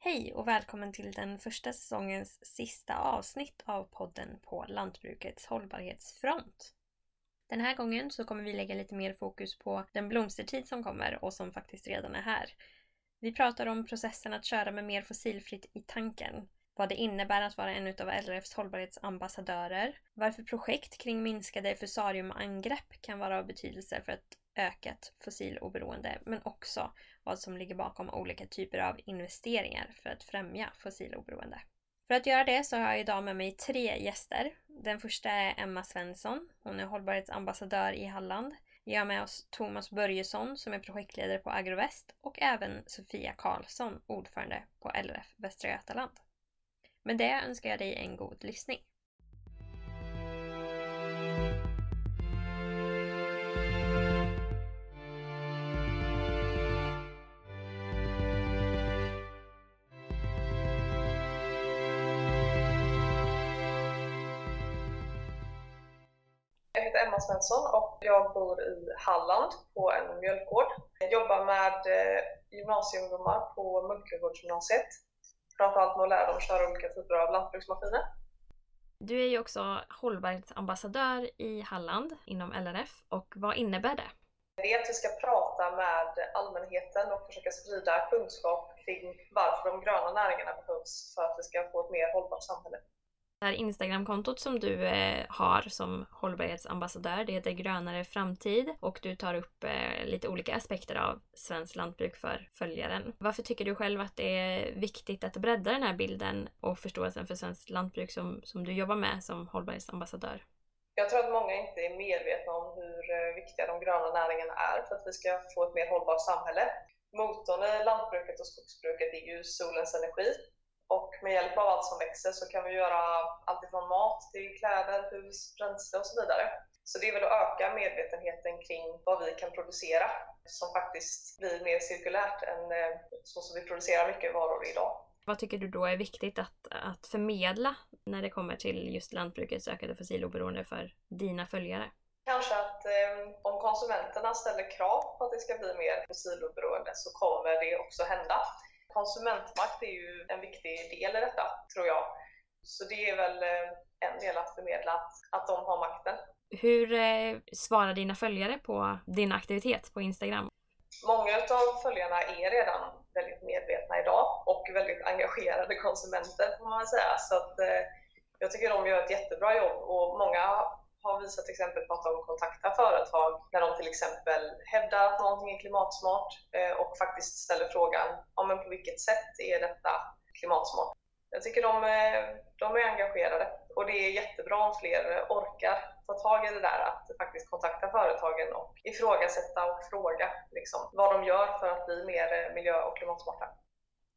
Hej och välkommen till den första säsongens sista avsnitt av podden på Lantbrukets hållbarhetsfront. Den här gången så kommer vi lägga lite mer fokus på den blomstertid som kommer och som faktiskt redan är här. Vi pratar om processen att köra med mer fossilfritt i tanken, vad det innebär att vara en av LRFs hållbarhetsambassadörer, varför projekt kring minskade fusariumangrepp kan vara av betydelse för att ökat fossiloberoende, men också vad som ligger bakom olika typer av investeringar för att främja fossiloberoende. För att göra det så har jag idag med mig tre gäster. Den första är Emma Svensson. Hon är hållbarhetsambassadör i Halland. Vi har med oss Thomas Börjesson som är projektledare på Agroväst och även Sofia Karlsson, ordförande på LRF Västra Götaland. Med det önskar jag dig en god lyssning. Emma Svensson och jag bor i Halland på en mjölkgård. Jag jobbar med eh, gymnasieungdomar på Munkagårdsgymnasiet. Framförallt med att lära dem att köra olika typer av lantbruksmaskiner. Du är ju också hållbarhetsambassadör i Halland inom LRF och vad innebär det? Det är att vi ska prata med allmänheten och försöka sprida kunskap kring varför de gröna näringarna behövs för att vi ska få ett mer hållbart samhälle. Det här Instagramkontot som du eh, har som hållbarhetsambassadör, det heter Grönare framtid och du tar upp eh, lite olika aspekter av svenskt lantbruk för följaren. Varför tycker du själv att det är viktigt att bredda den här bilden och förståelsen för svenskt lantbruk som, som du jobbar med som hållbarhetsambassadör? Jag tror att många inte är medvetna om hur eh, viktiga de gröna näringarna är för att vi ska få ett mer hållbart samhälle. Motorn i lantbruket och skogsbruket är ju solens energi och med hjälp av allt som växer så kan vi göra allt ifrån mat till kläder, hus, bränsle och så vidare. Så det är väl att öka medvetenheten kring vad vi kan producera som faktiskt blir mer cirkulärt än eh, så som vi producerar mycket varor idag. Vad tycker du då är viktigt att, att förmedla när det kommer till just lantbrukets ökade fossiloberoende för dina följare? Kanske att eh, om konsumenterna ställer krav på att det ska bli mer fossiloberoende så kommer det också hända konsumentmakt är ju en viktig del i detta, tror jag. Så det är väl eh, en del att förmedla, att, att de har makten. Hur eh, svarar dina följare på din aktivitet på Instagram? Många av följarna är redan väldigt medvetna idag och väldigt engagerade konsumenter får man säga. Så att, eh, jag tycker de gör ett jättebra jobb och många har visat exempel på att de kontaktar företag när de till exempel hävdar att någonting är klimatsmart eh, och faktiskt ställer frågan ja, men på vilket sätt är detta klimatsmart? Jag tycker de, eh, de är engagerade och det är jättebra om fler orkar ta tag i det där att faktiskt kontakta företagen och ifrågasätta och fråga liksom, vad de gör för att bli mer eh, miljö och klimatsmarta.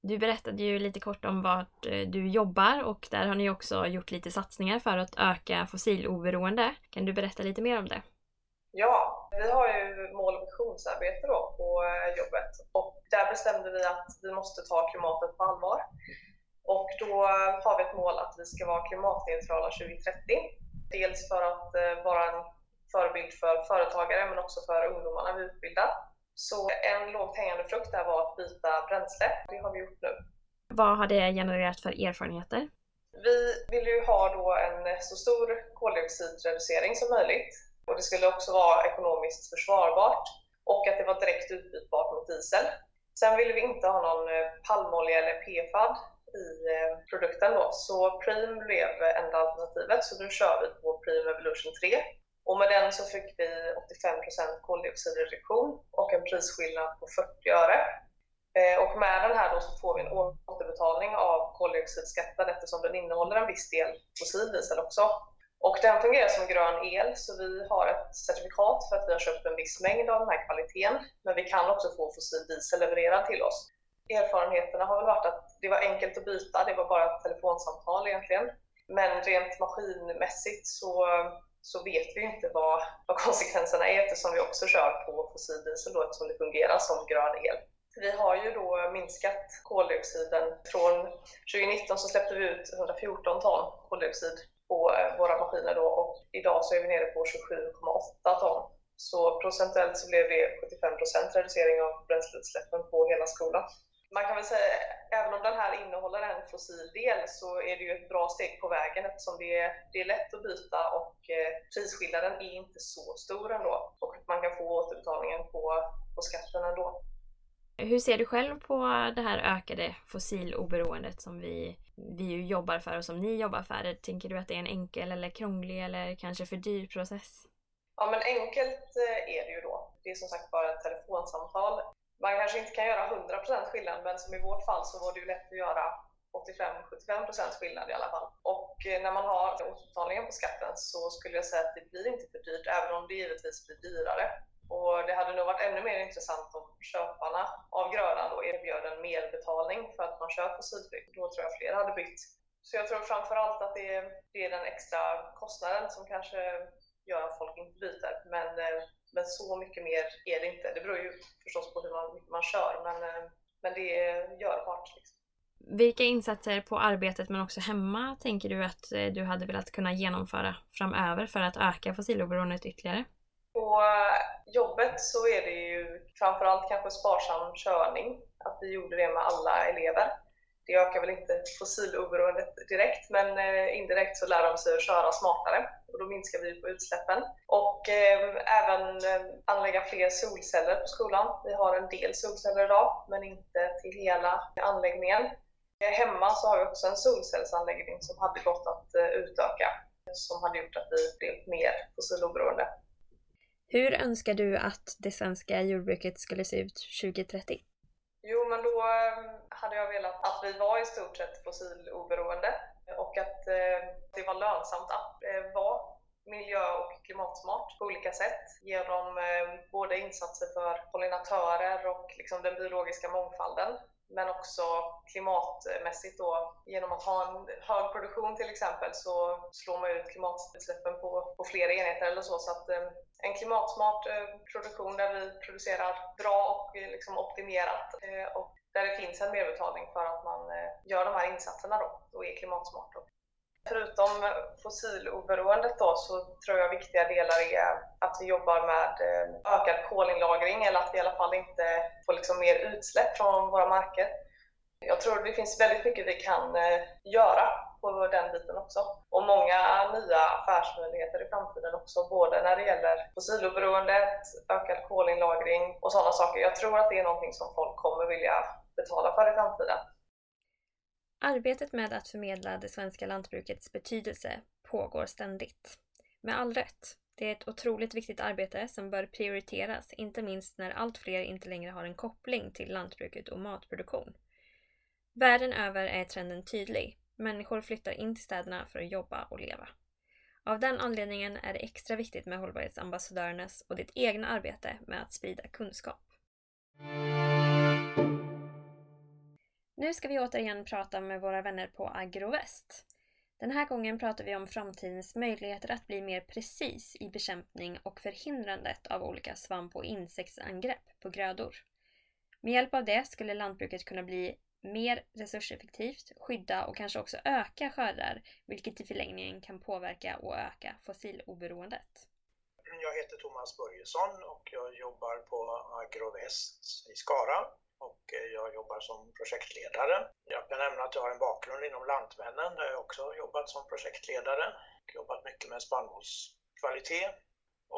Du berättade ju lite kort om vart eh, du jobbar och där har ni också gjort lite satsningar för att öka fossiloberoende. Kan du berätta lite mer om det? Ja, vi har ju mål och visionsarbete då på eh, jobbet och där bestämde vi att vi måste ta klimatet på allvar. Och då har vi ett mål att vi ska vara klimatneutrala 2030. Dels för att eh, vara en förebild för företagare men också för ungdomarna vi utbildar så en lågt hängande frukt där var att byta bränsle. Det har vi gjort nu. Vad har det genererat för erfarenheter? Vi vill ju ha då en så stor koldioxidreducering som möjligt och det skulle också vara ekonomiskt försvarbart och att det var direkt utbytbart mot diesel. Sen vill vi inte ha någon eh, palmolja eller PFAD i eh, produkten då, så Prim blev enda alternativet så nu kör vi på Prim Evolution 3 och med den så fick vi 85% koldioxidreduktion och en prisskillnad på 40 öre. Eh, och med den här då så får vi en återbetalning av koldioxidskatten eftersom den innehåller en viss del fossil diesel också. Och den fungerar som grön el, så vi har ett certifikat för att vi har köpt en viss mängd av den här kvaliteten. Men vi kan också få fossil diesel levererad till oss. Erfarenheterna har väl varit att det var enkelt att byta, det var bara ett telefonsamtal egentligen. Men rent maskinmässigt så så vet vi inte vad, vad konsekvenserna är eftersom vi också kör på fossil diesel då, eftersom det fungerar som grön el. Vi har ju då minskat koldioxiden. Från 2019 så släppte vi ut 114 ton koldioxid på eh, våra maskiner då och idag så är vi nere på 27,8 ton. Så procentuellt så blev det 75% reducering av bränsleutsläppen på hela skolan. Man kan väl säga, även om den här innehåller en fossil del så är det ju ett bra steg på vägen eftersom det är, det är lätt att byta och eh, prisskillnaden är inte så stor ändå och man kan få återbetalningen på, på skatten ändå. Hur ser du själv på det här ökade fossiloberoendet som vi, vi ju jobbar för och som ni jobbar för? Tänker du att det är en enkel eller krånglig eller kanske för dyr process? Ja men enkelt eh, är det ju då. Det är som sagt bara ett telefonsamtal. Man kanske inte kan göra 100% skillnad men som i vårt fall så var det ju lätt att göra 85-75% skillnad i alla fall. Och eh, när man har återbetalningen på skatten så skulle jag säga att det blir inte för dyrt även om det givetvis blir dyrare. Och det hade nog varit ännu mer intressant om köparna av grödan då erbjöd en merbetalning för att man köper fossilfritt. Då tror jag fler hade bytt. Så jag tror framförallt att det är, det är den extra kostnaden som kanske gör att folk inte byter. Men, eh, men så mycket mer är det inte. Det beror ju förstås på hur man, man kör, men, eh, men det är görbart. Liksom. Vilka insatser på arbetet men också hemma tänker du att eh, du hade velat kunna genomföra framöver för att öka fossiloberoendet ytterligare? På jobbet så är det ju framförallt kanske sparsam körning, att vi gjorde det med alla elever. Det ökar väl inte fossiloberoendet direkt, men eh, indirekt så lär de sig att köra smartare och då minskar vi på utsläppen. Och ehm, även ehm, anlägga fler solceller på skolan. Vi har en del solceller idag, men inte till hela anläggningen. Eh, hemma så har vi också en solcellsanläggning som hade gått att eh, utöka, som hade gjort att vi blev mer fossiloberoende. Hur önskar du att det svenska jordbruket skulle se ut 2030? Men då eh, hade jag velat att vi var i stort sett fossiloberoende och att eh, det var lönsamt att eh, vara miljö och klimatsmart på olika sätt. Genom både insatser för pollinatörer och liksom den biologiska mångfalden men också klimatmässigt då. Genom att ha en hög produktion till exempel så slår man ut klimatutsläppen på, på flera enheter eller så. Så att eh, en klimatsmart eh, produktion där vi producerar bra och eh, liksom optimerat och där det finns en merbetalning för att man gör de här insatserna då, och är klimatsmart. Förutom fossiloberoendet då, så tror jag viktiga delar är att vi jobbar med eh, ökad kolinlagring eller att vi i alla fall inte får liksom mer utsläpp från våra marker. Jag tror det finns väldigt mycket vi kan eh, göra på den biten också. Och många nya affärsmöjligheter i framtiden också, både när det gäller fossiloberoendet, ökad kolinlagring och sådana saker. Jag tror att det är någonting som folk kommer vilja betala för i framtiden. Arbetet med att förmedla det svenska lantbrukets betydelse pågår ständigt. Med all rätt. Det är ett otroligt viktigt arbete som bör prioriteras, inte minst när allt fler inte längre har en koppling till lantbruket och matproduktion. Världen över är trenden tydlig. Människor flyttar in till städerna för att jobba och leva. Av den anledningen är det extra viktigt med hållbarhetsambassadörernas och ditt egna arbete med att sprida kunskap. Nu ska vi återigen prata med våra vänner på AgroVäst. Den här gången pratar vi om framtidens möjligheter att bli mer precis i bekämpning och förhindrandet av olika svamp och insektsangrepp på grödor. Med hjälp av det skulle lantbruket kunna bli mer resurseffektivt, skydda och kanske också öka skördar, vilket i förlängningen kan påverka och öka fossiloberoendet. Jag heter Thomas Börjesson och jag jobbar på AgroVäst i Skara och eh, jag jobbar som projektledare. Jag kan nämna att jag har en bakgrund inom Lantmännen där jag också jobbat som projektledare. och Jobbat mycket med spannmålskvalitet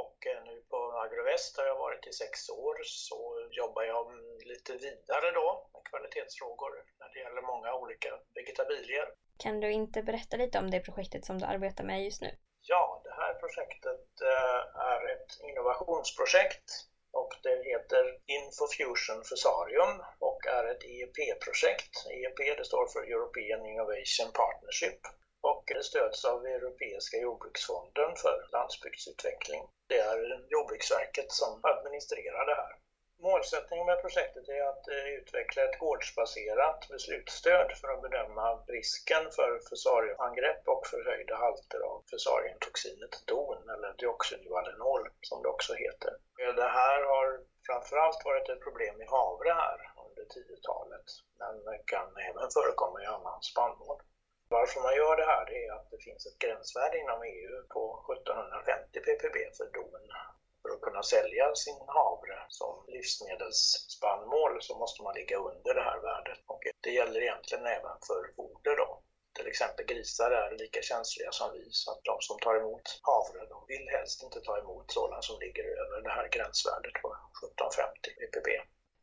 och eh, nu på Agrovest har jag varit i sex år så jobbar jag lite vidare då med kvalitetsfrågor när det gäller många olika vegetabilier. Kan du inte berätta lite om det projektet som du arbetar med just nu? Ja, det här projektet eh, är ett innovationsprojekt och det heter Infofusion Fusarium och är ett EEP-projekt. EEP det står för European Innovation Partnership och det stöds av Europeiska jordbruksfonden för landsbygdsutveckling. Det är Jordbruksverket som administrerar det här. Målsättningen med projektet är att eh, utveckla ett gårdsbaserat beslutsstöd för att bedöma risken för fusarieangrepp och förhöjda halter av fusarientoxinet DON, eller dioxinvalenol som det också heter. Eh, det här har framförallt varit ett problem i havre här under 10-talet, men kan även förekomma i annan spannmål. Varför man gör det här är att det finns ett gränsvärde inom EU på 1750 ppb för DON för att kunna sälja sin havre som livsmedelsspannmål så måste man ligga under det här värdet. Och det gäller egentligen även för foder då. Till exempel grisar är lika känsliga som vi så att de som tar emot havre de vill helst inte ta emot sådant som ligger över det här gränsvärdet på 1750 ppb.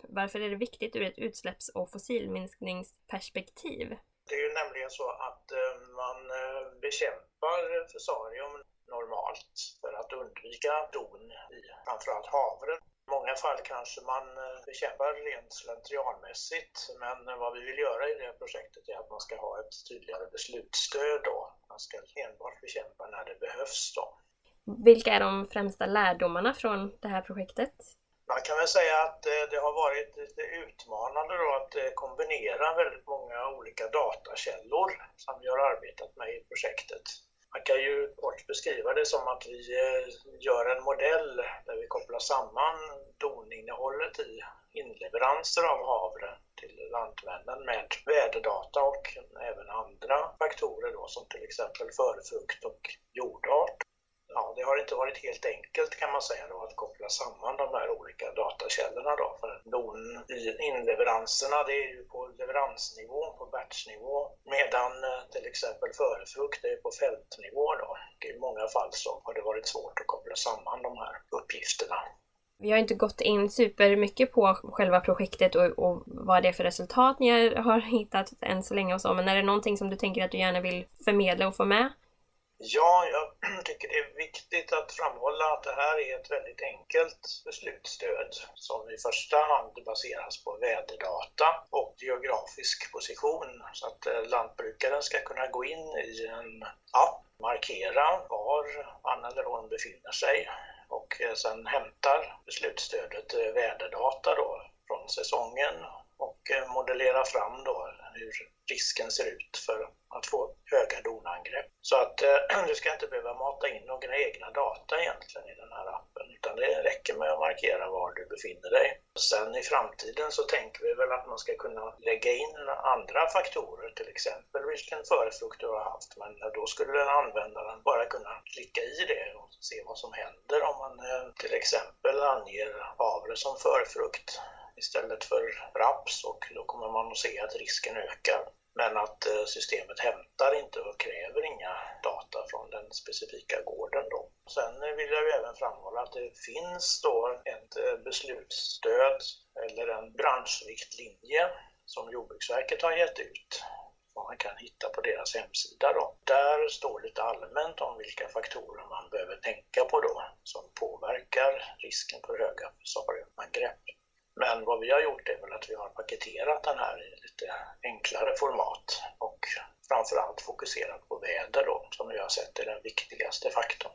Varför är det viktigt ur ett utsläpps och fossilminskningsperspektiv? Det är ju nämligen så att eh, man eh, bekämpar fusarium normalt för att undvika don i framförallt havre. I många fall kanske man eh, bekämpar rent slentrianmässigt men vad vi vill göra i det här projektet är att man ska ha ett tydligare beslutsstöd då. Man ska enbart bekämpa när det behövs då. Vilka är de främsta lärdomarna från det här projektet? Man kan väl säga att eh, det har varit lite utmanande då att eh, kombinera väldigt många olika datakällor som vi har arbetat med i projektet. Man kan ju kort beskriva det som att vi eh, gör en modell där vi kopplar samman doninnehållet i inleveranser av havre till lantmännen med väderdata och även andra faktorer då, som till exempel förfrukt och jordart ja, det har inte varit helt enkelt kan man säga då, att koppla samman de här olika datakällorna. Då. För don i inleveranserna det är ju på leveransnivå, på batchnivå, medan eh, till exempel förefrukt är på fältnivå. Då. I många fall så har det varit svårt att koppla samman de här uppgifterna. Vi har inte gått in supermycket på själva projektet och, och vad det är för resultat ni har hittat än så länge och så, men är det någonting som du tänker att du gärna vill förmedla och få med? Ja, jag tycker det är viktigt att framhålla att det här är ett väldigt enkelt beslutsstöd som i första hand baseras på väderdata och geografisk position. Så att eh, lantbrukaren ska kunna gå in i en app, markera var han eller hon befinner sig och eh, sen hämtar beslutsstödet eh, väderdata då från säsongen och modellera fram då hur risken ser ut för att få höga donangrepp. Så att eh, du ska inte behöva mata in några egna data egentligen i den här appen utan det räcker med att markera var du befinner dig. Sen i framtiden så tänker vi väl att man ska kunna lägga in andra faktorer, till exempel vilken förefrukt du har haft, men då skulle användaren bara kunna klicka i det och se vad som händer om man eh, till exempel anger havre som förefrukt istället för raps och då kommer man att se att risken ökar. Men att eh, systemet hämtar inte och kräver inga data från den specifika gården. Då. Sen vill jag även framhålla att det finns då ett eh, beslutsstöd eller en branschriktlinje som Jordbruksverket har gett ut som man kan hitta på deras hemsida. Då. Där står lite allmänt om vilka faktorer man behöver tänka på då som påverkar risken för höga fusariumangrepp. Men vad vi har gjort är väl att vi har paketerat den här i lite enklare format och framförallt fokuserat på väder då, som vi har sett är den viktigaste faktorn.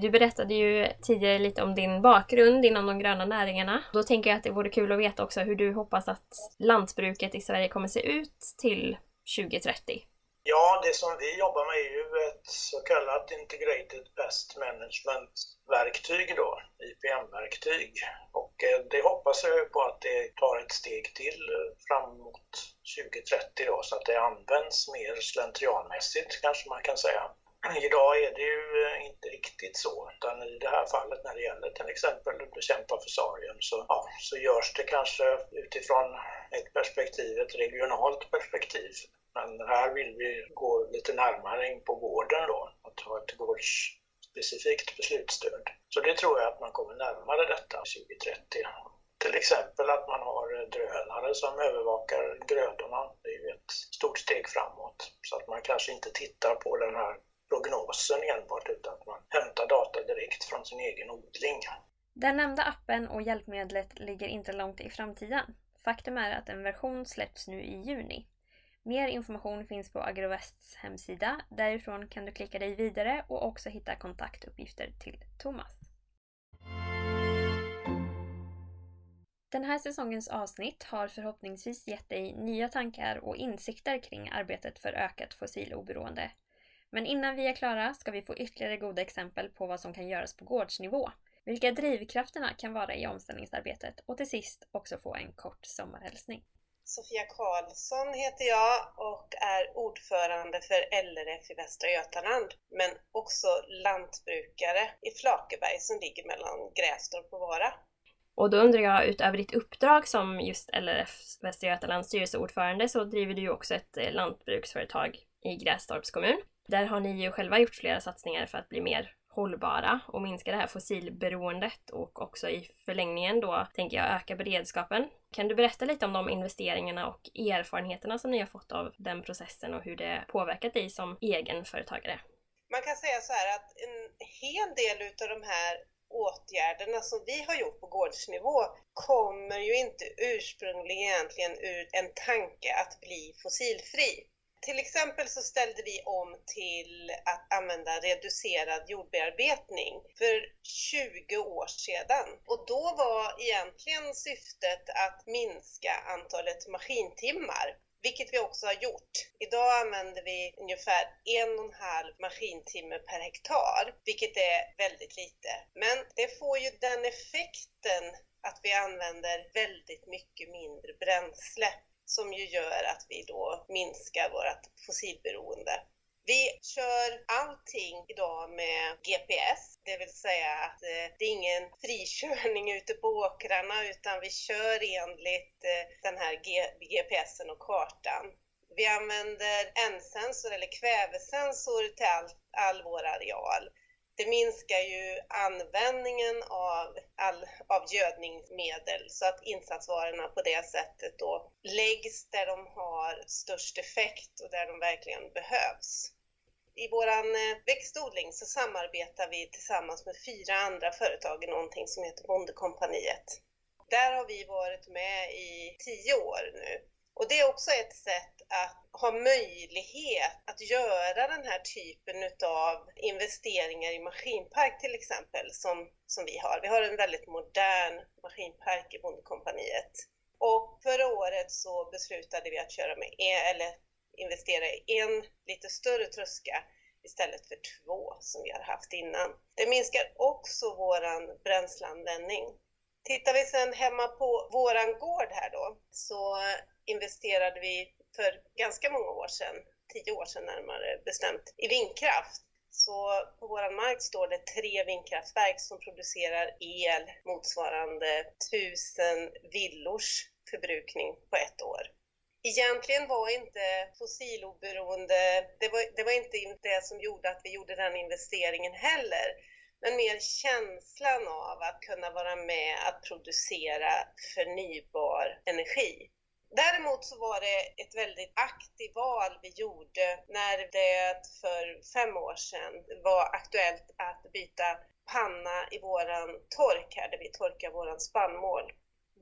Du berättade ju tidigare lite om din bakgrund inom de gröna näringarna. Då tänker jag att det vore kul att veta också hur du hoppas att lantbruket i Sverige kommer se ut till 2030. Ja, det som vi jobbar med är ju ett så kallat Integrated Pest Management-verktyg då, IPM-verktyg. Och eh, det hoppas jag på att det tar ett steg till framåt 2030 då, så att det används mer slentrianmässigt kanske man kan säga. Idag är det ju eh, inte riktigt så, utan i det här fallet när det gäller till exempel att bekämpa fusarium så, ja, så görs det kanske utifrån ett perspektiv, ett regionalt perspektiv. Men här vill vi gå lite närmare in på gården då, att ha ett gårdsspecifikt beslutsstöd. Så det tror jag att man kommer närmare detta 2030. Till exempel att man har drönare som övervakar grödorna. Det är ju ett stort steg framåt. Så att man kanske inte tittar på den här prognosen enbart utan att man hämtar data direkt från sin egen odling. Den nämnda appen och hjälpmedlet ligger inte långt i framtiden. Faktum är att en version släpps nu i juni. Mer information finns på Agrovests hemsida. Därifrån kan du klicka dig vidare och också hitta kontaktuppgifter till Thomas. Den här säsongens avsnitt har förhoppningsvis gett dig nya tankar och insikter kring arbetet för ökat fossiloberoende. Men innan vi är klara ska vi få ytterligare goda exempel på vad som kan göras på gårdsnivå, vilka drivkrafterna kan vara i omställningsarbetet och till sist också få en kort sommarhälsning. Sofia Karlsson heter jag och är ordförande för LRF i Västra Götaland, men också lantbrukare i Flakeberg som ligger mellan Grästorp och Vara. Och då undrar jag, utöver ditt uppdrag som just LRF Västra Götalands styrelseordförande så driver du ju också ett eh, lantbruksföretag i Grästorps kommun. Där har ni ju själva gjort flera satsningar för att bli mer hållbara och minska det här fossilberoendet och också i förlängningen då tänker jag öka beredskapen. Kan du berätta lite om de investeringarna och erfarenheterna som ni har fått av den processen och hur det påverkat dig som egenföretagare? Man kan säga så här att en hel del utav de här åtgärderna som vi har gjort på gårdsnivå kommer ju inte ursprungligen egentligen ur en tanke att bli fossilfri. Till exempel så ställde vi om till att använda reducerad jordbearbetning för 20 år sedan. Och då var egentligen syftet att minska antalet maskintimmar vilket vi också har gjort. Idag använder vi ungefär en och en halv maskintimme per hektar, vilket är väldigt lite. Men det får ju den effekten att vi använder väldigt mycket mindre bränsle som ju gör att vi då minskar vårt fossilberoende. Vi kör allting idag med GPS, det vill säga att eh, det är ingen frikörning ute på åkrarna utan vi kör enligt eh, den här GPSen och kartan. Vi använder N-sensor eller kvävesensor till all, all vår areal det minskar ju användningen av, all, av gödningsmedel så att insatsvarorna på det sättet då läggs där de har störst effekt och där de verkligen behövs. I vår eh, växtodling så samarbetar vi tillsammans med fyra andra företag i någonting som heter Bondekompaniet. Där har vi varit med i tio år nu och det är också ett sätt att ha möjlighet att göra den här typen av investeringar i maskinpark till exempel som, som vi har. Vi har en väldigt modern maskinpark i Bondekompaniet. Och förra året så beslutade vi att köra med en, eller investera i en lite större tröska istället för två som vi har haft innan. Det minskar också våran bränsleanvändning. Tittar vi sen hemma på våran gård här då så investerade vi för ganska många år sedan, tio år sedan närmare bestämt, i vindkraft. Så på vår mark står det tre vindkraftverk som producerar el motsvarande tusen villors förbrukning på ett år. Egentligen var inte fossiloberoende, det var, det var inte det som gjorde att vi gjorde den investeringen heller, men mer känslan av att kunna vara med att producera förnybar energi. Däremot så var det ett väldigt aktivt val vi gjorde när det för fem år sedan var aktuellt att byta panna i våran tork här där vi torkar våran spannmål.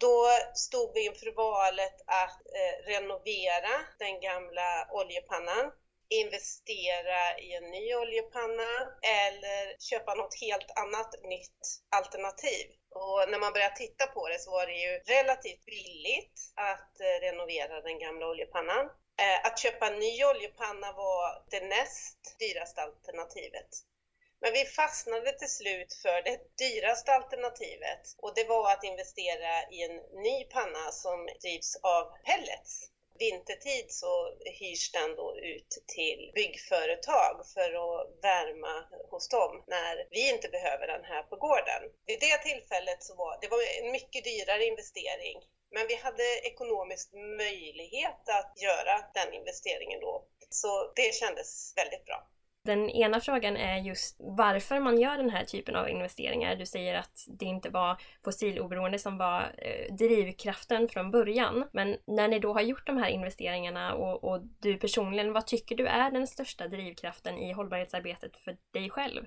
Då stod vi inför valet att eh, renovera den gamla oljepannan, investera i en ny oljepanna eller köpa något helt annat nytt alternativ. Och när man började titta på det så var det ju relativt billigt att eh, renovera den gamla oljepannan. Eh, att köpa en ny oljepanna var det näst dyraste alternativet. Men vi fastnade till slut för det dyraste alternativet och det var att investera i en ny panna som drivs av pellets vintertid så hyrs den då ut till byggföretag för att värma hos dem när vi inte behöver den här på gården. Vid det tillfället så var det var en mycket dyrare investering men vi hade ekonomisk möjlighet att göra den investeringen då. Så det kändes väldigt bra. Den ena frågan är just varför man gör den här typen av investeringar. Du säger att det inte var fossiloberoende som var eh, drivkraften från början. Men när ni då har gjort de här investeringarna och, och du personligen, vad tycker du är den största drivkraften i hållbarhetsarbetet för dig själv?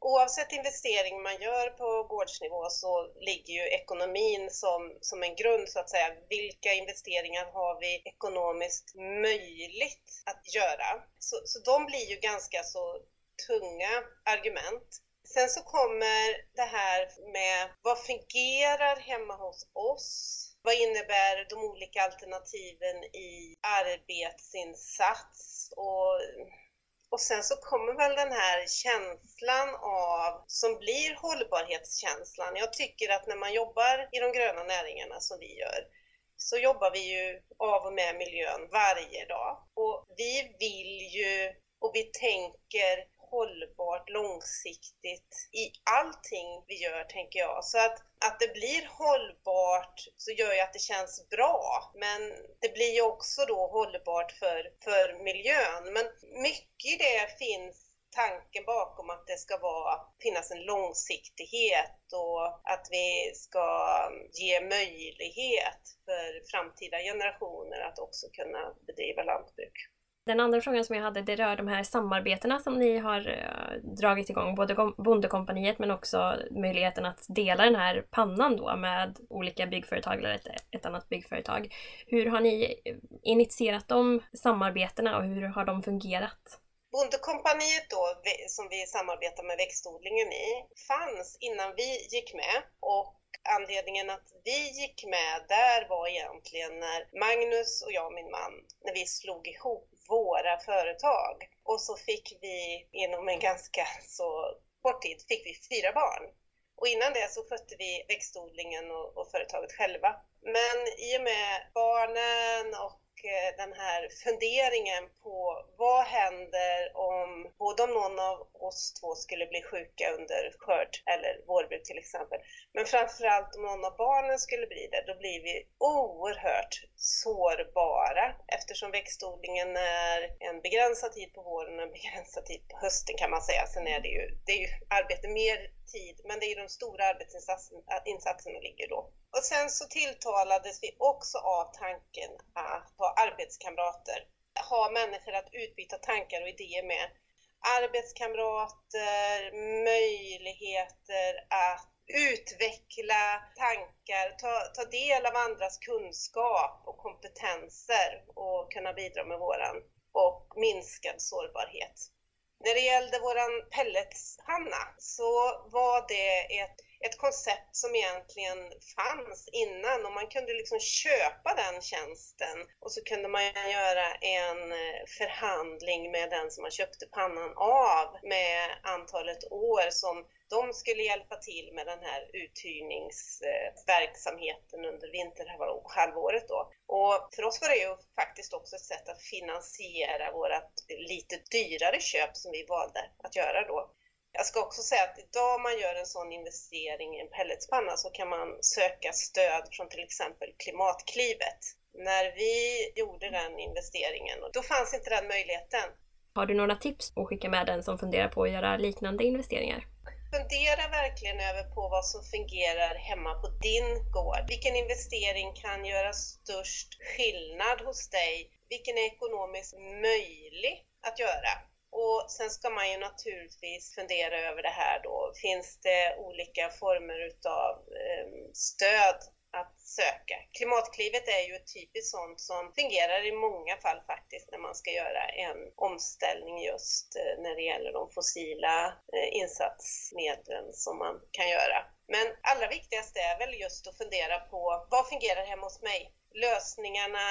Oavsett investering man gör på gårdsnivå så ligger ju ekonomin som, som en grund så att säga. Vilka investeringar har vi ekonomiskt möjligt att göra? Så, så de blir ju ganska så tunga argument. Sen så kommer det här med vad fungerar hemma hos oss? Vad innebär de olika alternativen i arbetsinsats? Och och sen så kommer väl den här känslan av, som blir hållbarhetskänslan. Jag tycker att när man jobbar i de gröna näringarna som vi gör, så jobbar vi ju av och med miljön varje dag. Och vi vill ju och vi tänker hållbart långsiktigt i allting vi gör, tänker jag. Så att, att det blir hållbart så gör ju att det känns bra. Men det blir ju också då hållbart för, för miljön. Men mycket i det finns tanken bakom att det ska vara, finnas en långsiktighet och att vi ska ge möjlighet för framtida generationer att också kunna bedriva lantbruk. Den andra frågan som jag hade det rör de här samarbetena som ni har eh, dragit igång, både Bondekompaniet men också möjligheten att dela den här pannan då med olika byggföretag eller ett, ett annat byggföretag. Hur har ni eh, initierat de samarbetena och hur har de fungerat? Bondekompaniet då, som vi samarbetar med växtodlingen i, fanns innan vi gick med och anledningen att vi gick med där var egentligen när Magnus och jag, min man, när vi slog ihop våra företag och så fick vi inom en ganska så kort tid fick vi fyra barn. Och innan det så skötte vi växtodlingen och, och företaget själva. Men i och med barnen och Eh, den här funderingen på vad händer om både om någon av oss två skulle bli sjuka under skörd eller vårbruk till exempel. Men framförallt om någon av barnen skulle bli det, då blir vi oerhört sårbara eftersom växtodlingen är en begränsad tid på våren och en begränsad tid på hösten kan man säga. Sen är det ju, det är ju arbete mer tid, men det är ju de stora arbetsinsatserna ligger då. Och sen så tilltalades vi också av tanken att ha arbetskamrater, ha människor att utbyta tankar och idéer med. Arbetskamrater, möjligheter att utveckla tankar, ta, ta del av andras kunskap och kompetenser och kunna bidra med våran och minskad sårbarhet. När det gällde våran pelletspanna så var det ett ett koncept som egentligen fanns innan och man kunde liksom köpa den tjänsten och så kunde man göra en eh, förhandling med den som man köpte pannan av med antalet år som de skulle hjälpa till med den här uthyrningsverksamheten under vinterhalvåret då. Och för oss var det ju faktiskt också ett sätt att finansiera vårt lite dyrare köp som vi valde att göra då. Jag ska också säga att idag man gör en sån investering i en pelletspanna så kan man söka stöd från till exempel Klimatklivet. När vi gjorde den investeringen, då fanns inte den möjligheten. Har du några tips att skicka med den som funderar på att göra liknande investeringar? Fundera verkligen över på vad som fungerar hemma på din gård. Vilken investering kan göra störst skillnad hos dig? Vilken är ekonomiskt möjlig att göra? Och sen ska man ju naturligtvis fundera över det här då. Finns det olika former utav ehm, stöd att söka. Klimatklivet är ju ett typiskt sånt som fungerar i många fall faktiskt när man ska göra en omställning just eh, när det gäller de fossila eh, insatsmedlen som man kan göra. Men allra viktigast är väl just att fundera på vad fungerar hemma hos mig? Lösningarna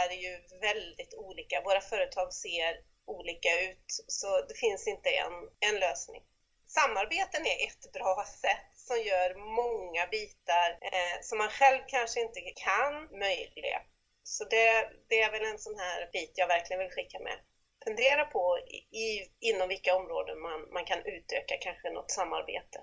är ju väldigt olika. Våra företag ser olika ut, så det finns inte en, en lösning. Samarbeten är ett bra sätt som gör många bitar eh, som man själv kanske inte kan möjliga. Så det, det, är väl en sån här bit jag verkligen vill skicka med. Fundera på i, inom vilka områden man, man kan utöka kanske något samarbete.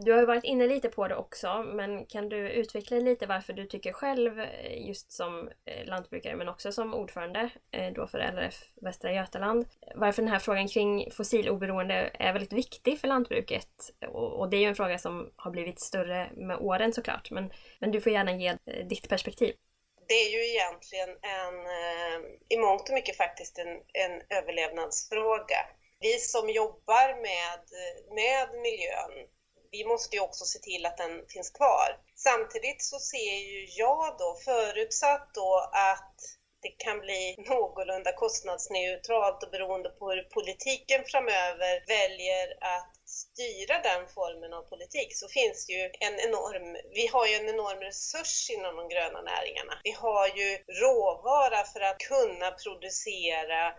Du har ju varit inne lite på det också, men kan du utveckla lite varför du tycker själv, eh, just som eh, lantbrukare men också som ordförande eh, då för LRF Västra Götaland, varför den här frågan kring fossiloberoende är väldigt viktig för lantbruket. Och det är ju en fråga som har blivit större med åren såklart, men, men du får gärna ge ditt perspektiv. Det är ju egentligen en, i mångt och mycket faktiskt en, en överlevnadsfråga. Vi som jobbar med, med miljön vi måste ju också se till att den finns kvar. Samtidigt så ser ju jag då, förutsatt då att det kan bli någorlunda kostnadsneutralt och beroende på hur politiken framöver väljer att styra den formen av politik så finns det ju en enorm, vi har ju en enorm resurs inom de gröna näringarna. Vi har ju råvara för att kunna producera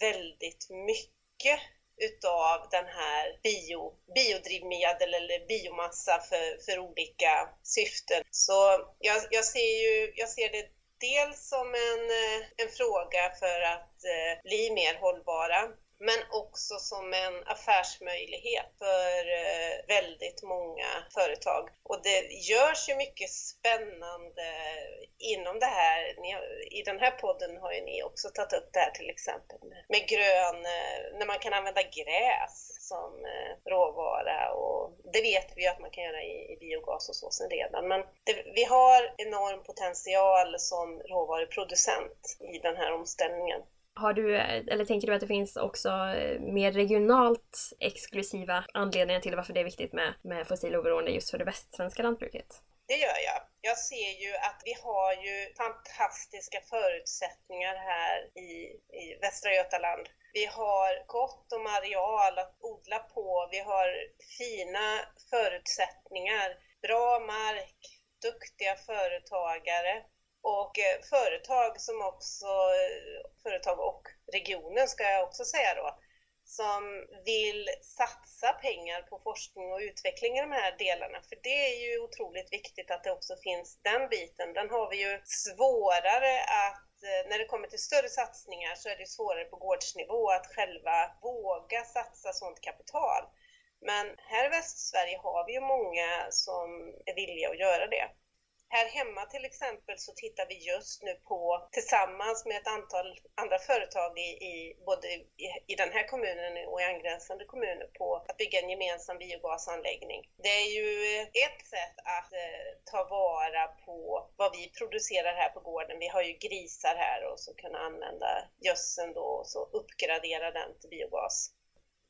väldigt mycket utav den här bio, biodrivmedel eller biomassa för, för olika syften. Så jag, jag, ser ju, jag ser det dels som en, eh, en fråga för att eh, bli mer hållbara men också som en affärsmöjlighet för eh, väldigt många företag. Och det görs ju mycket spännande inom det här. I den här podden har ju ni också tagit upp det här till exempel med grön, eh, när man kan använda gräs som eh, råvara och det vet vi ju att man kan göra i, biogas och så sen redan. Men det, vi har enorm potential som råvaruproducent i den här omställningen. Har du, eller tänker du att det finns också eh, mer regionalt exklusiva anledningar till varför det är viktigt med, med fossiloberoende just för det västsvenska lantbruket? Det gör jag. Jag ser ju att vi har ju fantastiska förutsättningar här i, i Västra Götaland. Vi har gott om areal att odla på. Vi har fina förutsättningar, bra mark, duktiga företagare och eh, företag som också, eh, företag och regionen ska jag också säga då, som vill satsa pengar på forskning och utveckling i de här delarna. För det är ju otroligt viktigt att det också finns den biten. Den har vi ju svårare att, eh, när det kommer till större satsningar så är det svårare på gårdsnivå att själva våga satsa sådant kapital. Men här i Västsverige har vi ju många som är villiga att göra det. Här hemma till exempel så tittar vi just nu på, tillsammans med ett antal andra företag i, i både i, i, den här kommunen och i angränsande kommuner på att bygga en gemensam biogasanläggning. Det är ju ett sätt att eh, ta vara på vad vi producerar här på gården. Vi har ju grisar här och så kunna använda gödseln då och så uppgradera den till biogas.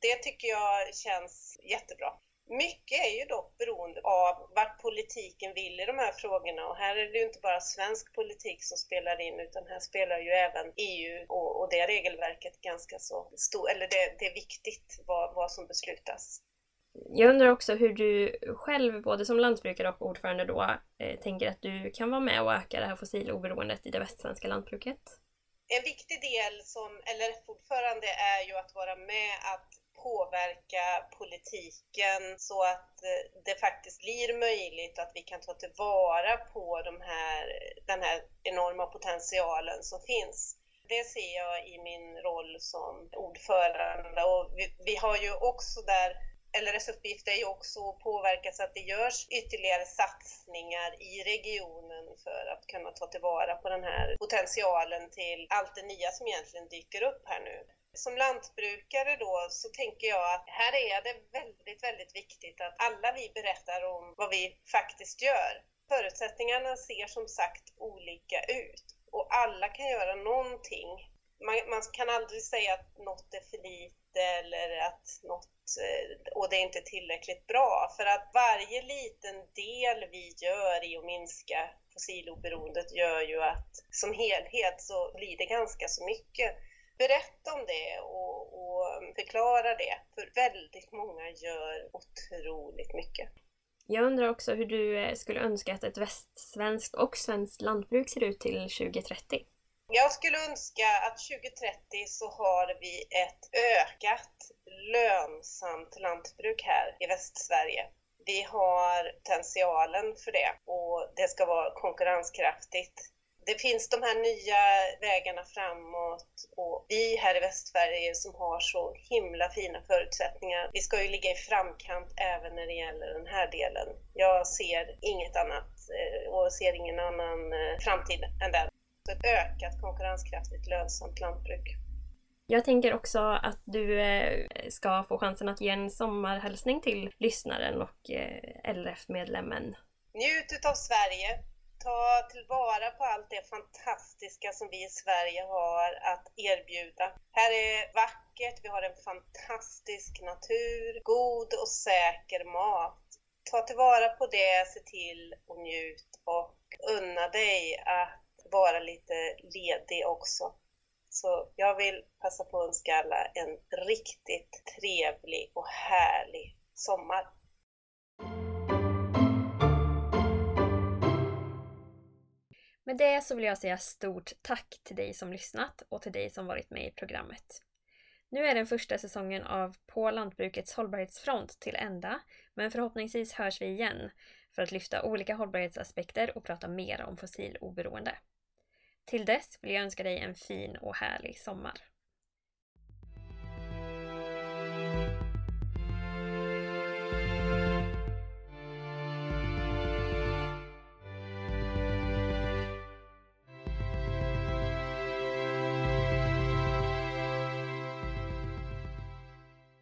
Det tycker jag känns jättebra. Mycket är ju dock beroende av vart politiken vill i de här frågorna och här är det ju inte bara svensk politik som spelar in utan här spelar ju även EU och, och det regelverket ganska så stort, eller det, det är viktigt vad, vad som beslutas. Jag undrar också hur du själv, både som lantbrukare och ordförande då, eh, tänker att du kan vara med och öka det här fossiloberoendet i det västsvenska lantbruket? En viktig del som LRF-ordförande är ju att vara med att påverka politiken så att eh, det faktiskt blir möjligt att vi kan ta tillvara på de här, den här enorma potentialen som finns. Det ser jag i min roll som ordförande och vi, vi har ju också där LRS uppgift är ju också att påverka så att det görs ytterligare satsningar i regionen för att kunna ta tillvara på den här potentialen till allt det nya som egentligen dyker upp här nu. Som lantbrukare då så tänker jag att här är det väldigt, väldigt viktigt att alla vi berättar om vad vi faktiskt gör. Förutsättningarna ser som sagt olika ut och alla kan göra någonting. Man, man kan aldrig säga att något är för lite eller att något eh, och det är inte tillräckligt bra för att varje liten del vi gör i att minska fossiloberoendet gör ju att som helhet så blir det ganska så mycket berätta om det och, och förklara det. För väldigt många gör otroligt mycket. Jag undrar också hur du eh, skulle önska att ett västsvenskt och svenskt lantbruk ser ut till 2030? Jag skulle önska att 2030 så har vi ett ökat lönsamt lantbruk här i Västsverige. Vi har potentialen för det och det ska vara konkurrenskraftigt det finns de här nya vägarna framåt och vi här i Västsverige som har så himla fina förutsättningar. Vi ska ju ligga i framkant även när det gäller den här delen. Jag ser inget annat eh, och ser ingen annan eh, framtid än den. Så ett ökat konkurrenskraftigt lönsamt lantbruk. Jag tänker också att du eh, ska få chansen att ge en sommarhälsning till lyssnaren och LRF-medlemmen. Njut utav Sverige! Ta tillvara på allt det fantastiska som vi i Sverige har att erbjuda. Här är vackert, vi har en fantastisk natur, god och säker mat. Ta tillvara på det, se till och njut och unna dig att vara lite ledig också. Så jag vill passa på att önska alla en riktigt trevlig och härlig sommar. Med det så vill jag säga stort tack till dig som lyssnat och till dig som varit med i programmet. Nu är den första säsongen av På lantbrukets hållbarhetsfront till ända, men förhoppningsvis hörs vi igen för att lyfta olika hållbarhetsaspekter och prata mer om fossiloberoende. Till dess vill jag önska dig en fin och härlig sommar.